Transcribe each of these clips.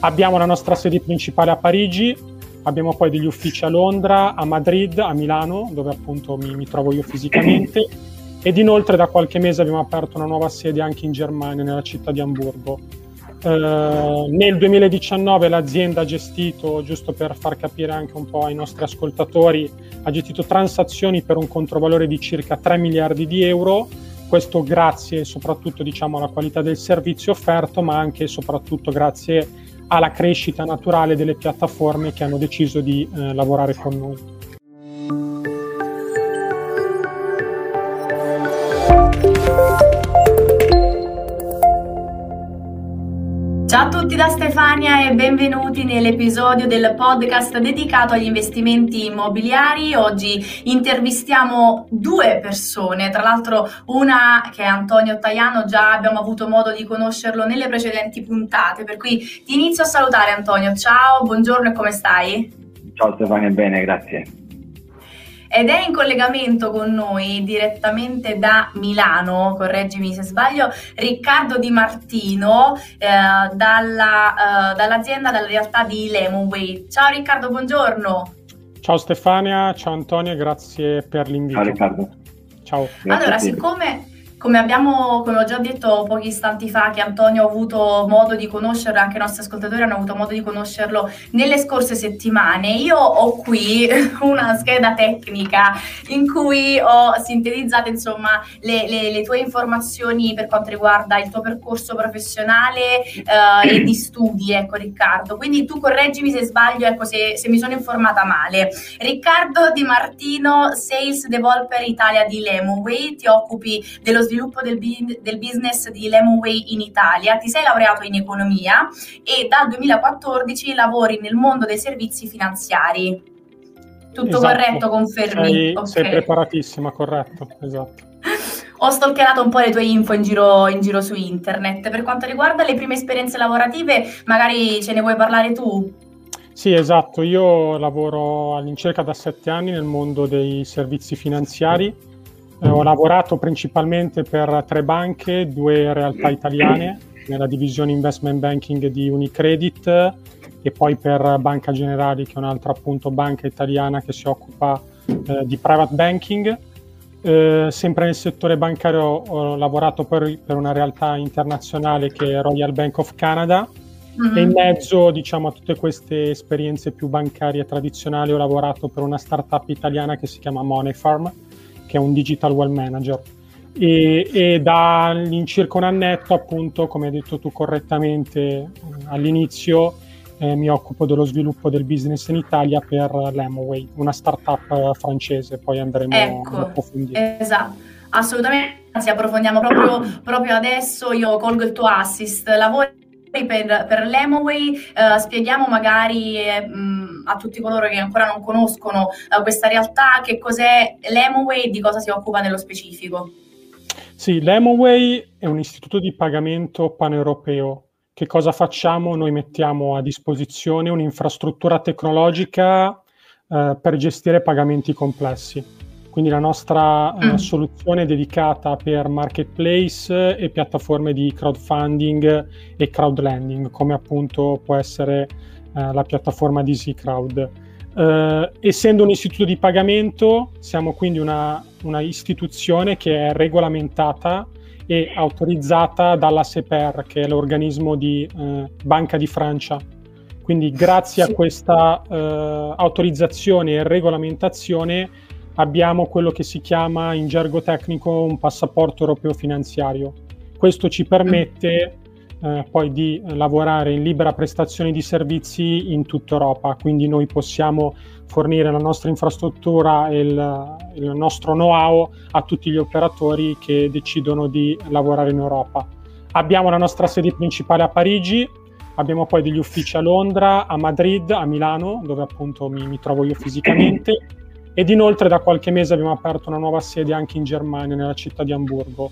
Abbiamo la nostra sede principale a Parigi, abbiamo poi degli uffici a Londra, a Madrid, a Milano, dove appunto mi, mi trovo io fisicamente, ed inoltre da qualche mese abbiamo aperto una nuova sede anche in Germania, nella città di Amburgo. Eh, nel 2019 l'azienda ha gestito, giusto per far capire anche un po' ai nostri ascoltatori, ha gestito transazioni per un controvalore di circa 3 miliardi di euro, questo grazie soprattutto diciamo, alla qualità del servizio offerto, ma anche e soprattutto grazie alla crescita naturale delle piattaforme che hanno deciso di eh, lavorare con noi. Ciao a tutti da Stefania e benvenuti nell'episodio del podcast dedicato agli investimenti immobiliari. Oggi intervistiamo due persone, tra l'altro una che è Antonio Tajano, già abbiamo avuto modo di conoscerlo nelle precedenti puntate, per cui ti inizio a salutare Antonio. Ciao, buongiorno e come stai? Ciao Stefania, bene, grazie ed è in collegamento con noi direttamente da Milano, correggimi se sbaglio, Riccardo Di Martino eh, dalla, eh, dall'azienda, dalla realtà di Lemonway. Ciao Riccardo, buongiorno. Ciao Stefania, ciao Antonio, grazie per l'invito. Ciao Riccardo. Ciao. Grazie allora, siccome come abbiamo, come ho già detto pochi istanti fa, che Antonio ha avuto modo di conoscerlo, anche i nostri ascoltatori hanno avuto modo di conoscerlo nelle scorse settimane, io ho qui una scheda tecnica in cui ho sintetizzato insomma le, le, le tue informazioni per quanto riguarda il tuo percorso professionale eh, e di studi, ecco Riccardo. Quindi tu correggimi se sbaglio, ecco se, se mi sono informata male. Riccardo Di Martino, Sales Developer Italia di Lemonway, ti occupi dello sviluppo del, del business di Lemonway in Italia, ti sei laureato in economia e dal 2014 lavori nel mondo dei servizi finanziari. Tutto esatto. corretto, confermi? Sei, okay. sei preparatissima, corretto, esatto. Ho stalkerato un po' le tue info in giro, in giro su internet. Per quanto riguarda le prime esperienze lavorative, magari ce ne vuoi parlare tu? Sì, esatto. Io lavoro all'incirca da sette anni nel mondo dei servizi finanziari eh, ho lavorato principalmente per tre banche, due realtà italiane, nella divisione investment banking di Unicredit e poi per Banca Generali, che è un'altra appunto banca italiana che si occupa eh, di private banking. Eh, sempre nel settore bancario ho lavorato per, per, una realtà internazionale che è Royal Bank of Canada mm-hmm. e in mezzo diciamo, a tutte queste esperienze più bancarie tradizionali ho lavorato per una startup italiana che si chiama Money Farm che è un digital well manager. E, e da all'incirca un annetto, appunto, come hai detto tu correttamente eh, all'inizio, eh, mi occupo dello sviluppo del business in Italia per Lemoway, una startup eh, francese, poi andremo ecco, ad approfondire. Esatto, assolutamente, anzi approfondiamo proprio, proprio adesso, io colgo il tuo assist, lavori per, per Lemoway, eh, spieghiamo magari eh, a tutti coloro che ancora non conoscono eh, questa realtà che cos'è Lemoway e di cosa si occupa nello specifico. Sì, Lemoway è un istituto di pagamento paneuropeo. Che cosa facciamo? Noi mettiamo a disposizione un'infrastruttura tecnologica eh, per gestire pagamenti complessi quindi la nostra eh, mm. uh, soluzione è dedicata per marketplace e piattaforme di crowdfunding e crowdlending, come appunto può essere uh, la piattaforma di Easycrowd. Uh, essendo un istituto di pagamento, siamo quindi una, una istituzione che è regolamentata e autorizzata dalla SEPER, che è l'organismo di Banca di Francia. Quindi grazie sì. a questa autorizzazione e regolamentazione abbiamo quello che si chiama in gergo tecnico un passaporto europeo finanziario. Questo ci permette eh, poi di lavorare in libera prestazione di servizi in tutta Europa, quindi noi possiamo fornire la nostra infrastruttura e il, il nostro know-how a tutti gli operatori che decidono di lavorare in Europa. Abbiamo la nostra sede principale a Parigi, abbiamo poi degli uffici a Londra, a Madrid, a Milano, dove appunto mi, mi trovo io fisicamente ed inoltre da qualche mese abbiamo aperto una nuova sede anche in Germania, nella città di Amburgo.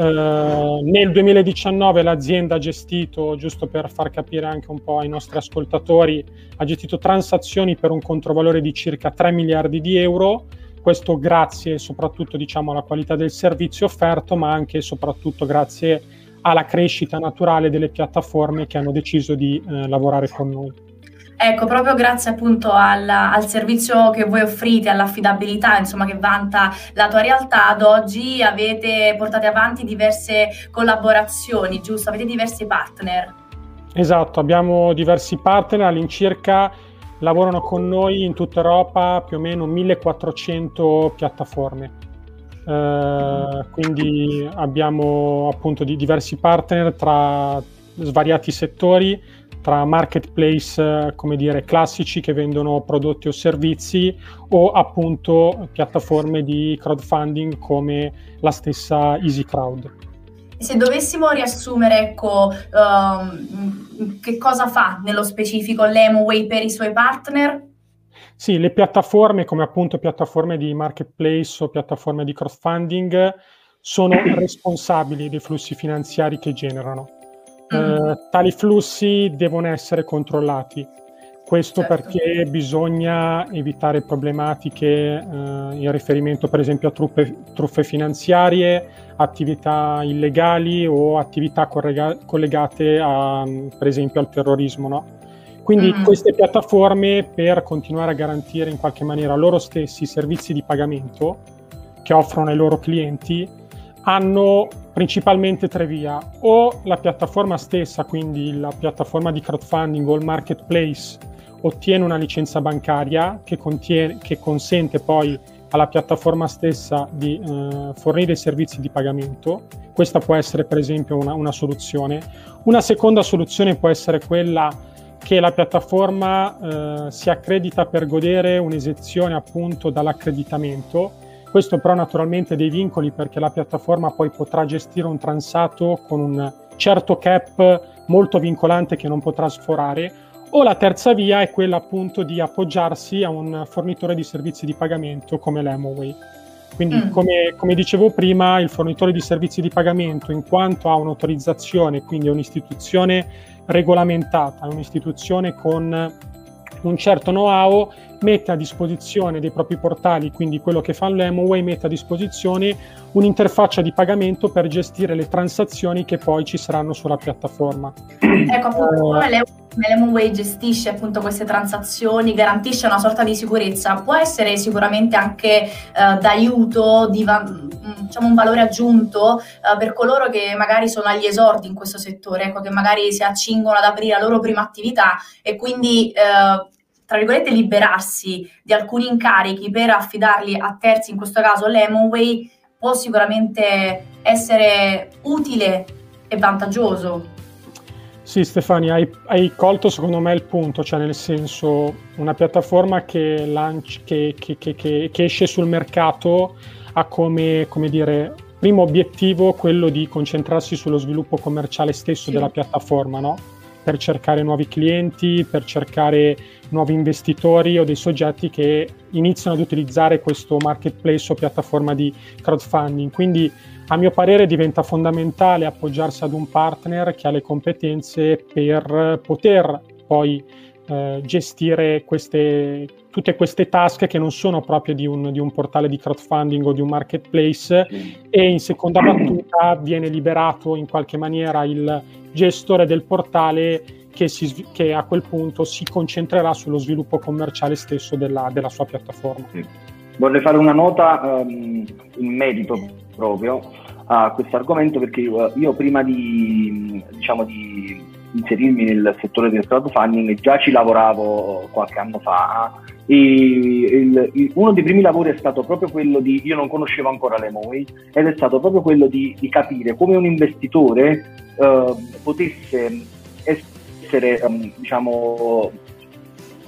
Eh, nel 2019 l'azienda ha gestito, giusto per far capire anche un po' ai nostri ascoltatori, ha gestito transazioni per un controvalore di circa 3 miliardi di euro, questo grazie soprattutto diciamo, alla qualità del servizio offerto, ma anche e soprattutto grazie alla crescita naturale delle piattaforme che hanno deciso di eh, lavorare con noi. Ecco, proprio grazie appunto al, al, servizio che voi offrite, all'affidabilità, insomma, che vanta la tua realtà, ad oggi avete portato avanti diverse collaborazioni, giusto? Avete diversi partner. Esatto, abbiamo diversi partner, all'incirca lavorano con noi in tutta Europa più o meno 1400 piattaforme. Eh, quindi abbiamo appunto di diversi partner tra svariati settori tra marketplace, eh, come dire, classici che vendono prodotti o servizi o appunto piattaforme di crowdfunding come la stessa EasyCrowd. Se dovessimo riassumere, ecco, um, che cosa fa nello specifico l'Emoway per i suoi partner? Sì, le piattaforme come appunto piattaforme di marketplace o piattaforme di crowdfunding sono responsabili dei flussi finanziari che generano. Eh, tali flussi devono essere controllati. Questo certo. perché bisogna evitare problematiche eh, in riferimento per esempio a truffe, truffe, finanziarie, attività illegali o attività correga- collegate a, per esempio al terrorismo. No? Quindi mm. queste piattaforme per continuare a garantire in qualche maniera loro stessi i servizi di pagamento che offrono ai loro clienti hanno principalmente tre vie, o la piattaforma stessa, quindi la piattaforma di crowdfunding o il marketplace, ottiene una licenza bancaria che, contiene, che consente poi alla piattaforma stessa di eh, fornire servizi di pagamento. Questa può essere per esempio una, una soluzione. Una seconda soluzione può essere quella che la piattaforma eh, si accredita per godere un'esezione appunto dall'accreditamento questo però naturalmente ha dei vincoli perché la piattaforma poi potrà gestire un transato con un certo cap molto vincolante che non potrà sforare o la terza via è quella appunto di appoggiarsi a un fornitore di servizi di pagamento come l'Amoway. Quindi, mm. come, come, dicevo prima, il fornitore di servizi di pagamento, in quanto ha un'autorizzazione, quindi è un'istituzione regolamentata, è un'istituzione con un certo know-how mette a disposizione dei propri portali, quindi quello che fa l'Emoway mette a disposizione un'interfaccia di pagamento per gestire le transazioni che poi ci saranno sulla piattaforma. Ecco appunto come l'Emoway gestisce appunto queste transazioni, garantisce una sorta di sicurezza, può essere sicuramente anche eh, d'aiuto, di diciamo un valore aggiunto eh, per coloro che magari sono agli esordi in questo settore, ecco, che magari si accingono ad aprire la loro prima attività e quindi eh, tra virgolette, liberarsi di alcuni incarichi per affidarli a terzi, in questo caso Lemonway, può sicuramente essere utile e vantaggioso. Sì, Stefania, hai, hai, colto secondo me il punto, cioè nel senso una piattaforma che, lanci, che, che, che esce sul mercato ha come, come, dire, primo obiettivo quello di concentrarsi sullo sviluppo commerciale stesso sì. della piattaforma, no? per cercare nuovi clienti, per cercare nuovi investitori o dei soggetti che iniziano ad utilizzare questo marketplace o piattaforma di crowdfunding. Quindi a mio parere diventa fondamentale appoggiarsi ad un partner che ha le competenze per poter poi eh, gestire queste, tutte queste task che non sono proprie di un, di un, portale di crowdfunding o di un marketplace e in seconda battuta viene liberato in qualche maniera il gestore del portale che, si, che, a quel punto si concentrerà sullo sviluppo commerciale stesso della, della sua piattaforma. Vorrei fare una nota um, in merito proprio a questo argomento perché io, io prima di, diciamo, di, inserirmi nel settore del crowdfunding già ci lavoravo qualche anno fa e il, il, uno dei primi lavori è stato proprio quello di, io non conoscevo ancora le MOI, ed è stato proprio quello di, di capire come un investitore uh, potesse essere, um, diciamo,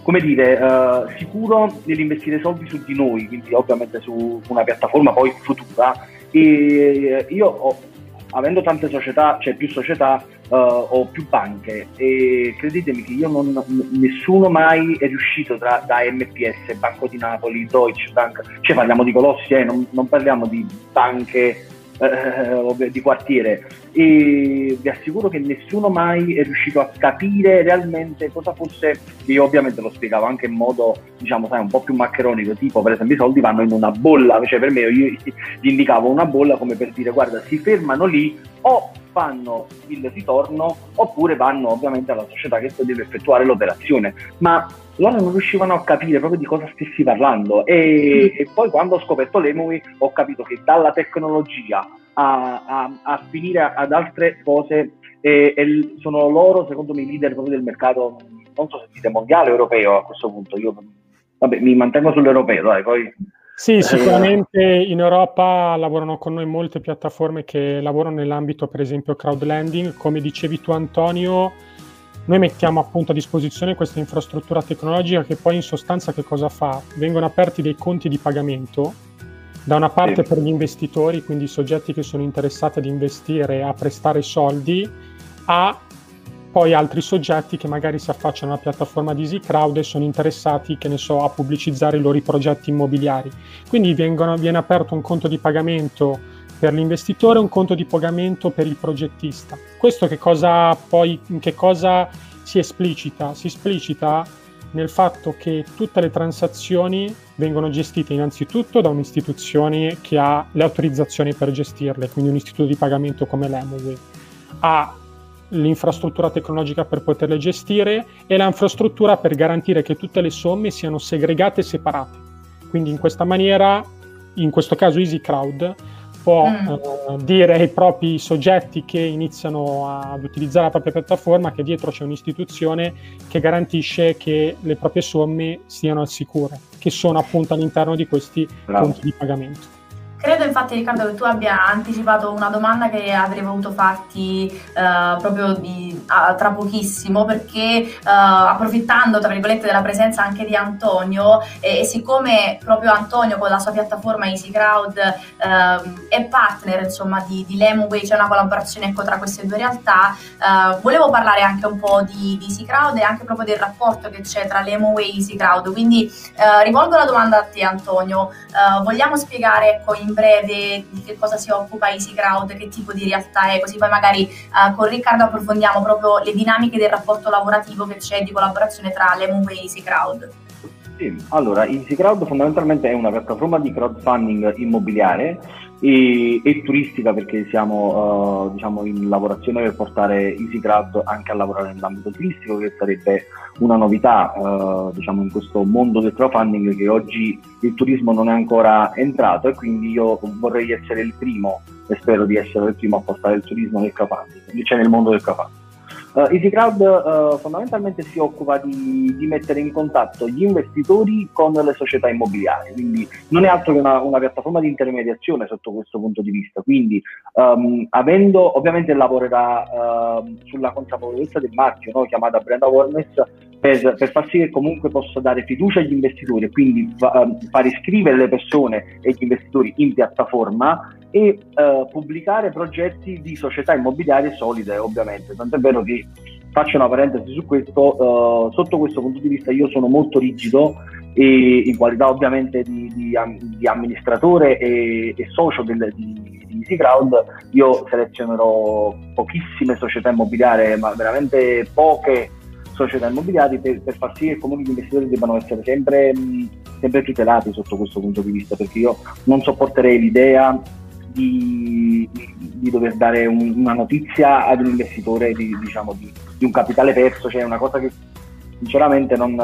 come dire, uh, sicuro nell'investire soldi su di noi, quindi ovviamente su una piattaforma poi futura. E io ho, avendo tante società, cioè più società, uh, ho più banche. E credetemi che io non, nessuno mai è riuscito tra, da MPS, Banco di Napoli, Deutsche Bank, cioè parliamo di colossi, eh, non, non parliamo di banche eh, di quartiere. E vi assicuro che nessuno mai è riuscito a capire realmente cosa fosse, io ovviamente lo spiegavo anche in modo diciamo sai un po' più maccheronico, tipo per esempio i soldi vanno in una bolla, cioè per me io gli indicavo una bolla come per dire guarda si fermano lì o fanno il ritorno oppure vanno ovviamente alla società che deve effettuare l'operazione. Ma loro non riuscivano a capire proprio di cosa stessi parlando. E, e poi quando ho scoperto l'Emui ho capito che dalla tecnologia a, a, a finire ad altre cose e, e sono loro secondo me i leader proprio del mercato non so se dite mondiale o europeo a questo punto. Io vabbè mi mantengo sull'europeo dai poi sì, eh, sicuramente in Europa lavorano con noi molte piattaforme che lavorano nell'ambito, per esempio, crowdlending. Come dicevi tu, Antonio, noi mettiamo appunto a disposizione questa infrastruttura tecnologica che poi in sostanza che cosa fa? Vengono aperti dei conti di pagamento, da una parte per gli investitori, quindi i soggetti che sono interessati ad investire, a prestare soldi, a poi altri soggetti che magari si affacciano alla piattaforma di EasyCrowd e sono interessati, che ne so, a pubblicizzare i loro progetti immobiliari. Quindi vengono, viene aperto un conto di pagamento per l'investitore e un conto di pagamento per il progettista. Questo che cosa poi, in che cosa si esplicita? Si esplicita nel fatto che tutte le transazioni vengono gestite innanzitutto da un'istituzione che ha le autorizzazioni per gestirle, quindi un istituto di pagamento come l'Emoway. Ha l'infrastruttura tecnologica per poterle gestire e l'infrastruttura per garantire che tutte le somme siano segregate e separate. Quindi in questa maniera, in questo caso EasyCrowd, può mm. eh, dire ai propri soggetti che iniziano ad utilizzare la propria piattaforma che dietro c'è un'istituzione che garantisce che le proprie somme siano al sicuro, che sono appunto all'interno di questi Bravo. conti di pagamento. Infatti Riccardo che tu abbia anticipato una domanda che avrei voluto farti uh, proprio di, uh, tra pochissimo perché uh, approfittando tra virgolette della presenza anche di Antonio e, e siccome proprio Antonio con la sua piattaforma EasyCrowd ehm, è partner insomma di, di Lemway, c'è una collaborazione ecco, tra queste due realtà, volevo parlare anche un po' di, di EasyCrowd e anche proprio del rapporto che c'è tra Lemway e EasyCrowd, quindi rivolgo la domanda a te Antonio, vogliamo spiegare ecco in breve di che cosa si occupa Easy Crowd, che tipo di realtà è, così poi magari uh, con Riccardo approfondiamo proprio le dinamiche del rapporto lavorativo che c'è di collaborazione tra l'EMU e Easy Crowd. Sì, allora EasyCrowd fondamentalmente è una piattaforma di crowdfunding immobiliare e, e turistica perché siamo uh, diciamo in lavorazione per portare EasyCrowd anche a lavorare nell'ambito turistico che sarebbe una novità uh, diciamo in questo mondo del crowdfunding che oggi il turismo non è ancora entrato e quindi io vorrei essere il primo e spero di essere il primo a portare il turismo nel crowdfunding, cioè nel mondo del crowdfunding. Uh, EasyCrowd uh, fondamentalmente si occupa di, di, mettere in contatto gli investitori con le società immobiliari, quindi non è altro che una, una piattaforma di intermediazione sotto questo punto di vista. Quindi, um, avendo ovviamente lavorerà uh, sulla consapevolezza del marchio, no? chiamata brand awareness, per, per, far sì che comunque possa dare fiducia agli investitori e quindi fa, ehm, far iscrivere le persone e gli investitori in piattaforma e uh, pubblicare progetti di società immobiliari solide, ovviamente. Tant'è vero che faccio una parentesi su questo, uh, sotto questo punto di vista io sono molto rigido e in qualità ovviamente di, di, di amministratore e, e socio del, di, Easy Crowd, io selezionerò pochissime società immobiliari, ma veramente poche società immobiliari per, per far sì che comunque gli investitori debbano essere sempre, sempre tutelati sotto questo punto di vista, perché io non sopporterei l'idea di, di, dover dare un, una notizia ad un investitore di, diciamo, di, di, un capitale perso, cioè una cosa che sinceramente non,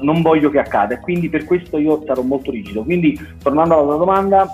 non, voglio che accada e quindi per questo io sarò molto rigido. Quindi tornando alla tua domanda,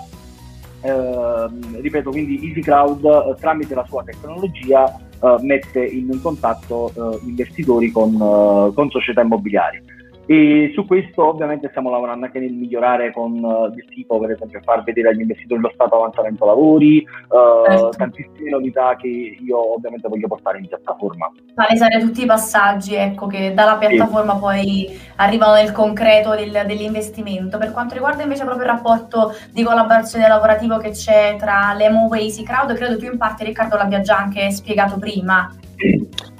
eh, ripeto, quindi EasyCrowd eh, tramite la sua tecnologia mette in contatto eh, investitori con, eh, con società immobiliari e su questo ovviamente stiamo lavorando anche nel migliorare con uh, il tipo, per esempio, far vedere agli investitori lo stato avanzamento lavori, uh, tantissime novità che io ovviamente voglio portare in piattaforma. Palesare tutti i passaggi, ecco, che dalla piattaforma sì. poi arrivano nel concreto del, dell'investimento. Per quanto riguarda invece proprio il rapporto di collaborazione lavorativo che c'è tra l'Emo e Crowd, credo tu in parte Riccardo l'abbia già anche spiegato prima. Sì.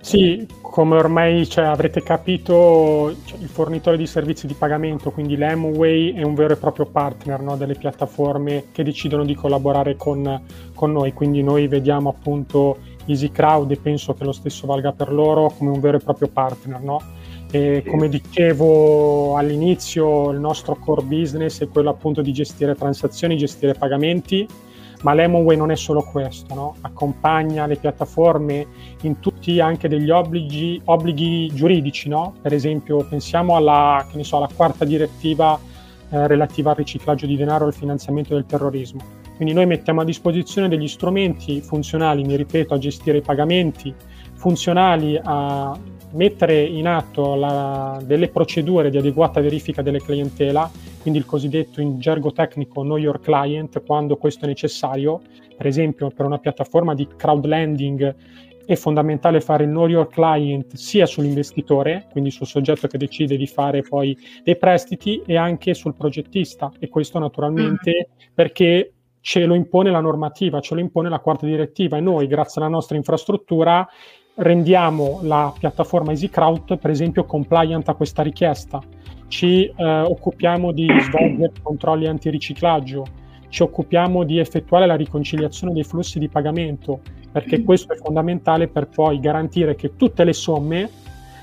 Sì, come ormai cioè, avrete capito, cioè, il fornitore di servizi di pagamento, quindi l'Amway, è un vero e proprio partner no, delle piattaforme che decidono di collaborare con, con noi. Quindi noi vediamo appunto EasyCrowd e penso che lo stesso valga per loro come un vero e proprio partner. No? E come dicevo all'inizio, il nostro core business è quello appunto di gestire transazioni, gestire pagamenti ma Lemonway non è solo questo, no? accompagna le piattaforme in tutti anche degli obblighi, obblighi giuridici, no? per esempio pensiamo alla, so, alla quarta direttiva eh, relativa al riciclaggio di denaro e al finanziamento del terrorismo. Quindi noi mettiamo a disposizione degli strumenti funzionali, mi ripeto, a gestire i pagamenti, funzionali a mettere in atto la, delle procedure di adeguata verifica delle clientela, quindi il cosiddetto in gergo tecnico know your client quando questo è necessario. Per esempio, per una piattaforma di crowdlending è fondamentale fare il know your client sia sull'investitore, quindi sul soggetto che decide di fare poi dei prestiti, e anche sul progettista. E questo naturalmente mm. perché ce lo impone la normativa, ce lo impone la quarta direttiva e noi, grazie alla nostra infrastruttura, rendiamo la piattaforma EasyCrowd, per esempio, compliant a questa richiesta. Ci eh, occupiamo di svolgere controlli antiriciclaggio, ci occupiamo di effettuare la riconciliazione dei flussi di pagamento, perché questo è fondamentale per poi garantire che tutte le somme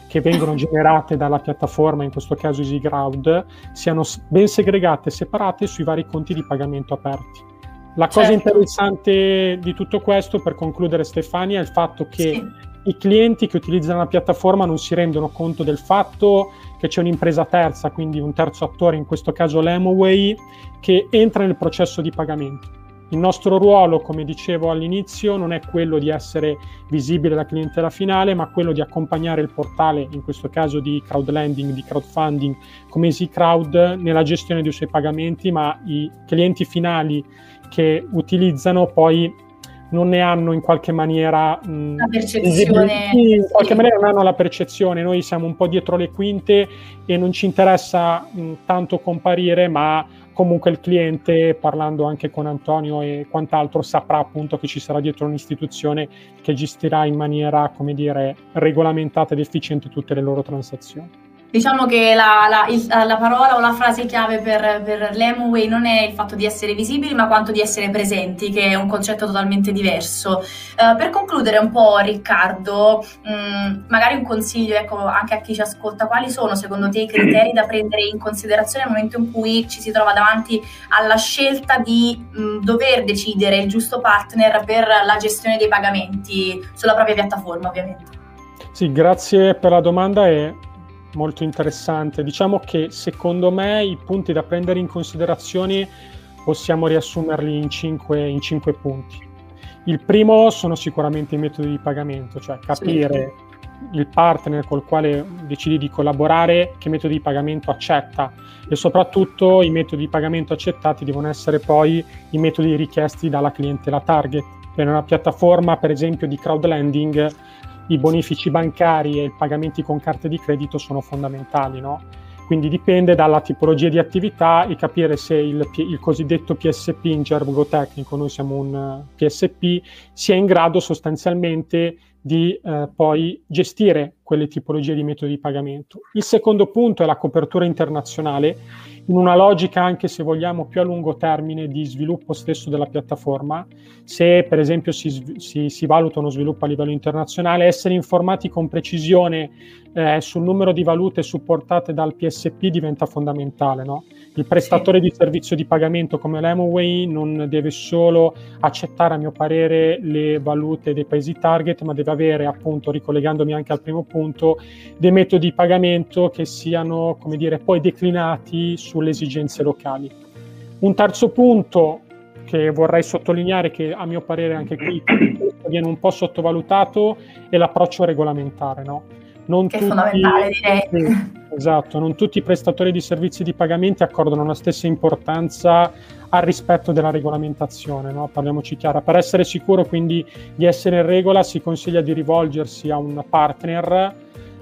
che vengono generate dalla piattaforma, in questo caso EasyCrowd, siano ben segregate e separate sui vari conti di pagamento aperti. La cosa certo. interessante di tutto questo, per concludere Stefania, è il fatto che sì i clienti che utilizzano la piattaforma non si rendono conto del fatto che c'è un'impresa terza, quindi un terzo attore, in questo caso l'Emoway, che entra nel processo di pagamento. Il nostro ruolo, come dicevo all'inizio, non è quello di essere visibile alla clientela finale, ma quello di accompagnare il portale, in questo caso di crowdlending, di crowdfunding, come EasyCrowd, nella gestione dei suoi pagamenti, ma i clienti finali che utilizzano poi non ne hanno in qualche maniera mh, la percezione. in qualche sì. maniera non hanno la percezione. Noi siamo un po' dietro le quinte e non ci interessa mh, tanto comparire ma comunque il cliente parlando anche con Antonio e quant'altro saprà appunto che ci sarà dietro un'istituzione che gestirà in maniera come dire regolamentata ed efficiente tutte le loro transazioni Diciamo che la, la, il, la, parola o la frase chiave per, per l'Emway non è il fatto di essere visibili, ma quanto di essere presenti, che è un concetto totalmente diverso. Uh, per concludere un po', Riccardo, mh, mm, magari un consiglio ecco, anche a chi ci ascolta, quali sono secondo te i criteri da prendere in considerazione nel momento in cui ci si trova davanti alla scelta di mh, mm, dover decidere il giusto partner per la gestione dei pagamenti sulla propria piattaforma, ovviamente? Sì, grazie per la domanda e molto interessante. Diciamo che secondo me i punti da prendere in considerazione possiamo riassumerli in cinque, in cinque punti. Il primo sono sicuramente i metodi di pagamento, cioè capire sì. il partner col quale decidi di collaborare, che metodi di pagamento accetta e soprattutto i metodi di pagamento accettati devono essere poi i metodi richiesti dalla clientela target. Per una piattaforma, per esempio, di crowdlending, i bonifici bancari e i pagamenti con carte di credito sono fondamentali, no? Quindi dipende dalla tipologia di attività e capire se il, il, cosiddetto PSP in gergo tecnico, noi siamo un PSP, sia in grado sostanzialmente di eh, poi gestire quelle tipologie di metodi di pagamento. Il secondo punto è la copertura internazionale, in una logica anche se vogliamo più a lungo termine di sviluppo stesso della piattaforma. Se per esempio si, si, si valuta uno sviluppo a livello internazionale, essere informati con precisione eh, sul numero di valute supportate dal PSP diventa fondamentale. No? Il prestatore sì. di servizio di pagamento come l'Emoway non deve solo accettare, a mio parere, le valute dei paesi target, ma deve avere, appunto, ricollegandomi anche al primo punto, dei metodi di pagamento che siano, come dire, poi declinati sulle esigenze locali. Un terzo punto che vorrei sottolineare, che a mio parere anche qui viene un po' sottovalutato, è l'approccio regolamentare. No? Non che tutti, è fondamentale, direi. Esatto, non tutti i prestatori di servizi di pagamenti accordano la stessa importanza al rispetto della regolamentazione, no? parliamoci chiaro. Per essere sicuro quindi di essere in regola si consiglia di rivolgersi a un partner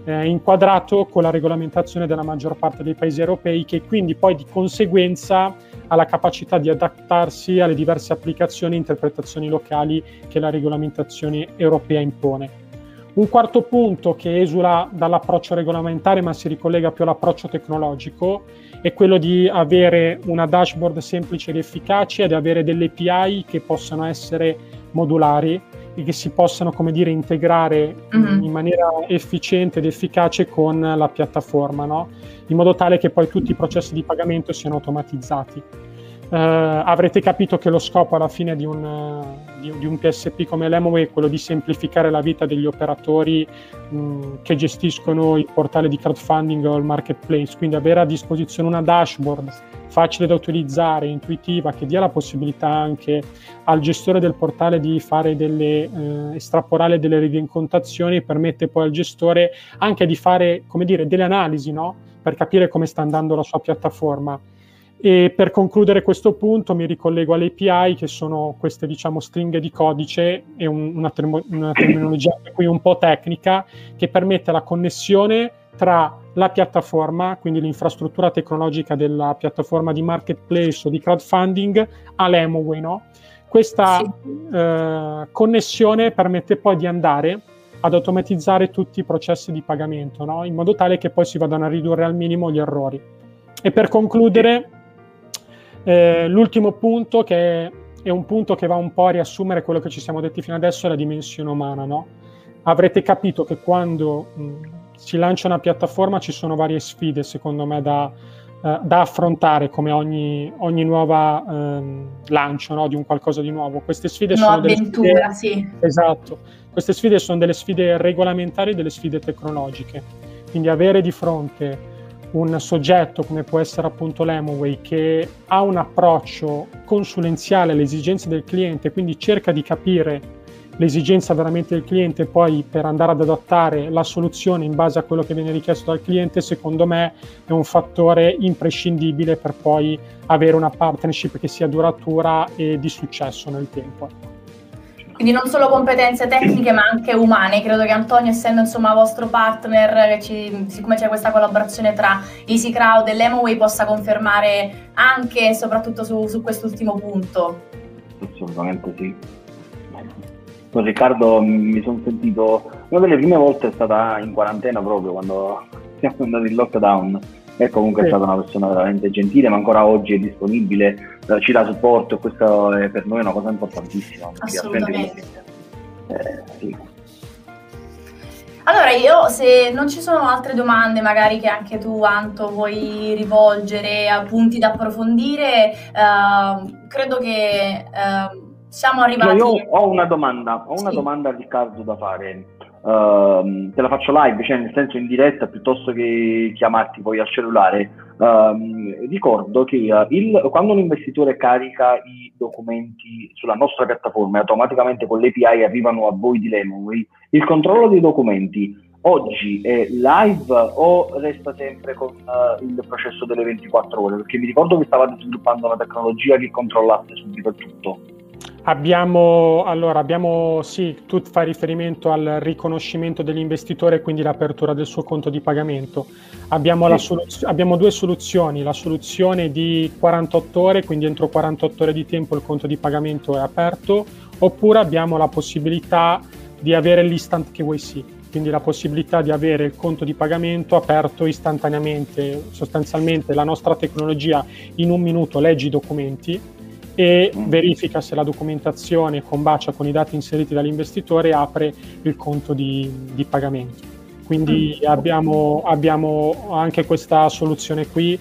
eh, inquadrato con la regolamentazione della maggior parte dei paesi europei che quindi poi di conseguenza ha la capacità di adattarsi alle diverse applicazioni e interpretazioni locali che la regolamentazione europea impone. Un quarto punto che esula dall'approccio regolamentare ma si ricollega più all'approccio tecnologico è quello di avere una dashboard semplice ed efficace ed avere delle API che possano essere modulari e che si possano, come dire, integrare mm-hmm. in maniera efficiente ed efficace con la piattaforma, no? in modo tale che poi tutti i processi di pagamento siano automatizzati. Uh, avrete capito che lo scopo alla fine di un, di, di un PSP come Lemoway è quello di semplificare la vita degli operatori mh, che gestiscono il portale di crowdfunding o il marketplace, quindi avere a disposizione una dashboard facile da utilizzare, intuitiva, che dia la possibilità anche al gestore del portale di fare delle, eh, estrapolare delle rendicontazioni, permette poi al gestore anche di fare, come dire, delle analisi, no? Per capire come sta andando la sua piattaforma e per concludere questo punto mi ricollego alle API, che sono queste diciamo, stringhe di codice e un, una, termo, una, terminologia qui un po' tecnica che permette la connessione tra la piattaforma, quindi l'infrastruttura tecnologica della piattaforma di marketplace o di crowdfunding, all'Emoway. No? Questa sì. eh, connessione permette poi di andare ad automatizzare tutti i processi di pagamento, no? in modo tale che poi si vadano a ridurre al minimo gli errori. E per concludere, eh, l'ultimo punto, che è un punto che va un po' a riassumere quello che ci siamo detti fino adesso, è la dimensione umana. No? Avrete capito che quando mh, si lancia una piattaforma ci sono varie sfide, secondo me, da, uh, da affrontare come ogni, ogni nuova um, lancio no? di un qualcosa di nuovo. Queste sfide no, sono avventura, sfide, sì. Esatto. Queste sfide sono delle sfide regolamentari e delle sfide tecnologiche. Quindi avere di fronte un soggetto come può essere appunto l'Emoway che ha un approccio consulenziale alle esigenze del cliente, quindi cerca di capire l'esigenza veramente del cliente poi per andare ad adattare la soluzione in base a quello che viene richiesto dal cliente, secondo me è un fattore imprescindibile per poi avere una partnership che sia duratura e di successo nel tempo. Quindi non solo competenze tecniche ma anche umane. Credo che Antonio, essendo insomma vostro partner, ci, siccome c'è questa collaborazione tra Easy Crowd e l'Emoway, possa confermare anche e soprattutto su, su quest'ultimo punto. Assolutamente sì. Con Riccardo mi sono sentito, una delle prime volte è stata in quarantena proprio quando siamo andati in lockdown e comunque sì. è stata una persona veramente gentile, ma ancora oggi è disponibile, eh, ci dà supporto e questo è per noi una cosa importantissima. Assolutamente. Eh, sì. Allora, io se non ci sono altre domande, magari che anche tu, Anto, vuoi rivolgere, a punti da approfondire, eh, credo che eh, siamo arrivati. No, io ho una domanda, ho una sì. domanda a Riccardo da fare. Uh, te la faccio live, cioè nel senso in diretta piuttosto che chiamarti poi al cellulare. Uh, ricordo che uh, il, quando un investitore carica i documenti sulla nostra piattaforma e automaticamente con l'API arrivano a voi di Lemonway, il controllo dei documenti oggi è live o resta sempre con uh, il processo delle 24 ore? Perché mi ricordo che stavate sviluppando una tecnologia che controllasse subito tutto. Abbiamo, allora, abbiamo, sì, tu fai riferimento al riconoscimento dell'investitore, quindi l'apertura del suo conto di pagamento. Abbiamo, sì. soluz- abbiamo, due soluzioni, la soluzione di 48 ore, quindi entro 48 ore di tempo il conto di pagamento è aperto, oppure abbiamo la possibilità di avere l'instant KYC, quindi la possibilità di avere il conto di pagamento aperto istantaneamente, sostanzialmente la nostra tecnologia in un minuto legge i documenti e mm. verifica se la documentazione combacia con i dati inseriti dall'investitore e apre il conto di, di pagamento. Quindi mm. abbiamo, abbiamo, anche questa soluzione qui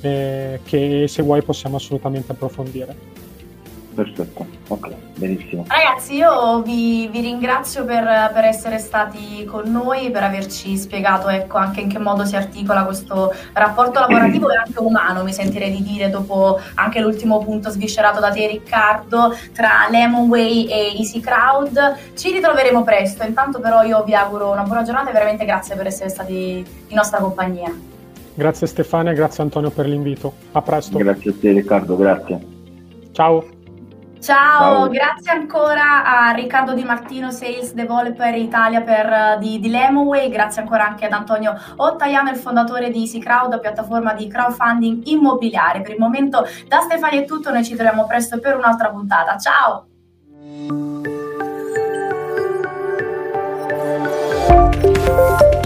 eh, che se vuoi possiamo assolutamente approfondire. Perfetto, ok, benissimo. Ragazzi, io vi, vi ringrazio per, per, essere stati con noi, per averci spiegato ecco, anche in che modo si articola questo rapporto lavorativo e anche umano, mi sentirei di dire, dopo anche l'ultimo punto sviscerato da te Riccardo, tra Lemonway e Easy Crowd. Ci ritroveremo presto, intanto però io vi auguro una buona giornata e veramente grazie per essere stati in nostra compagnia. Grazie Stefania, grazie Antonio per l'invito. A presto. Grazie a te Riccardo, grazie. Ciao. Ciao, Ciao, grazie ancora a Riccardo Di Martino, Sales Developer Italia per, eh, di, di Lemoway, grazie ancora anche ad Antonio Ottaiano, il fondatore di Easy Crowd, piattaforma di crowdfunding immobiliare. Per il momento da Stefania è tutto, noi ci troviamo presto per un'altra puntata. Ciao! Ciao.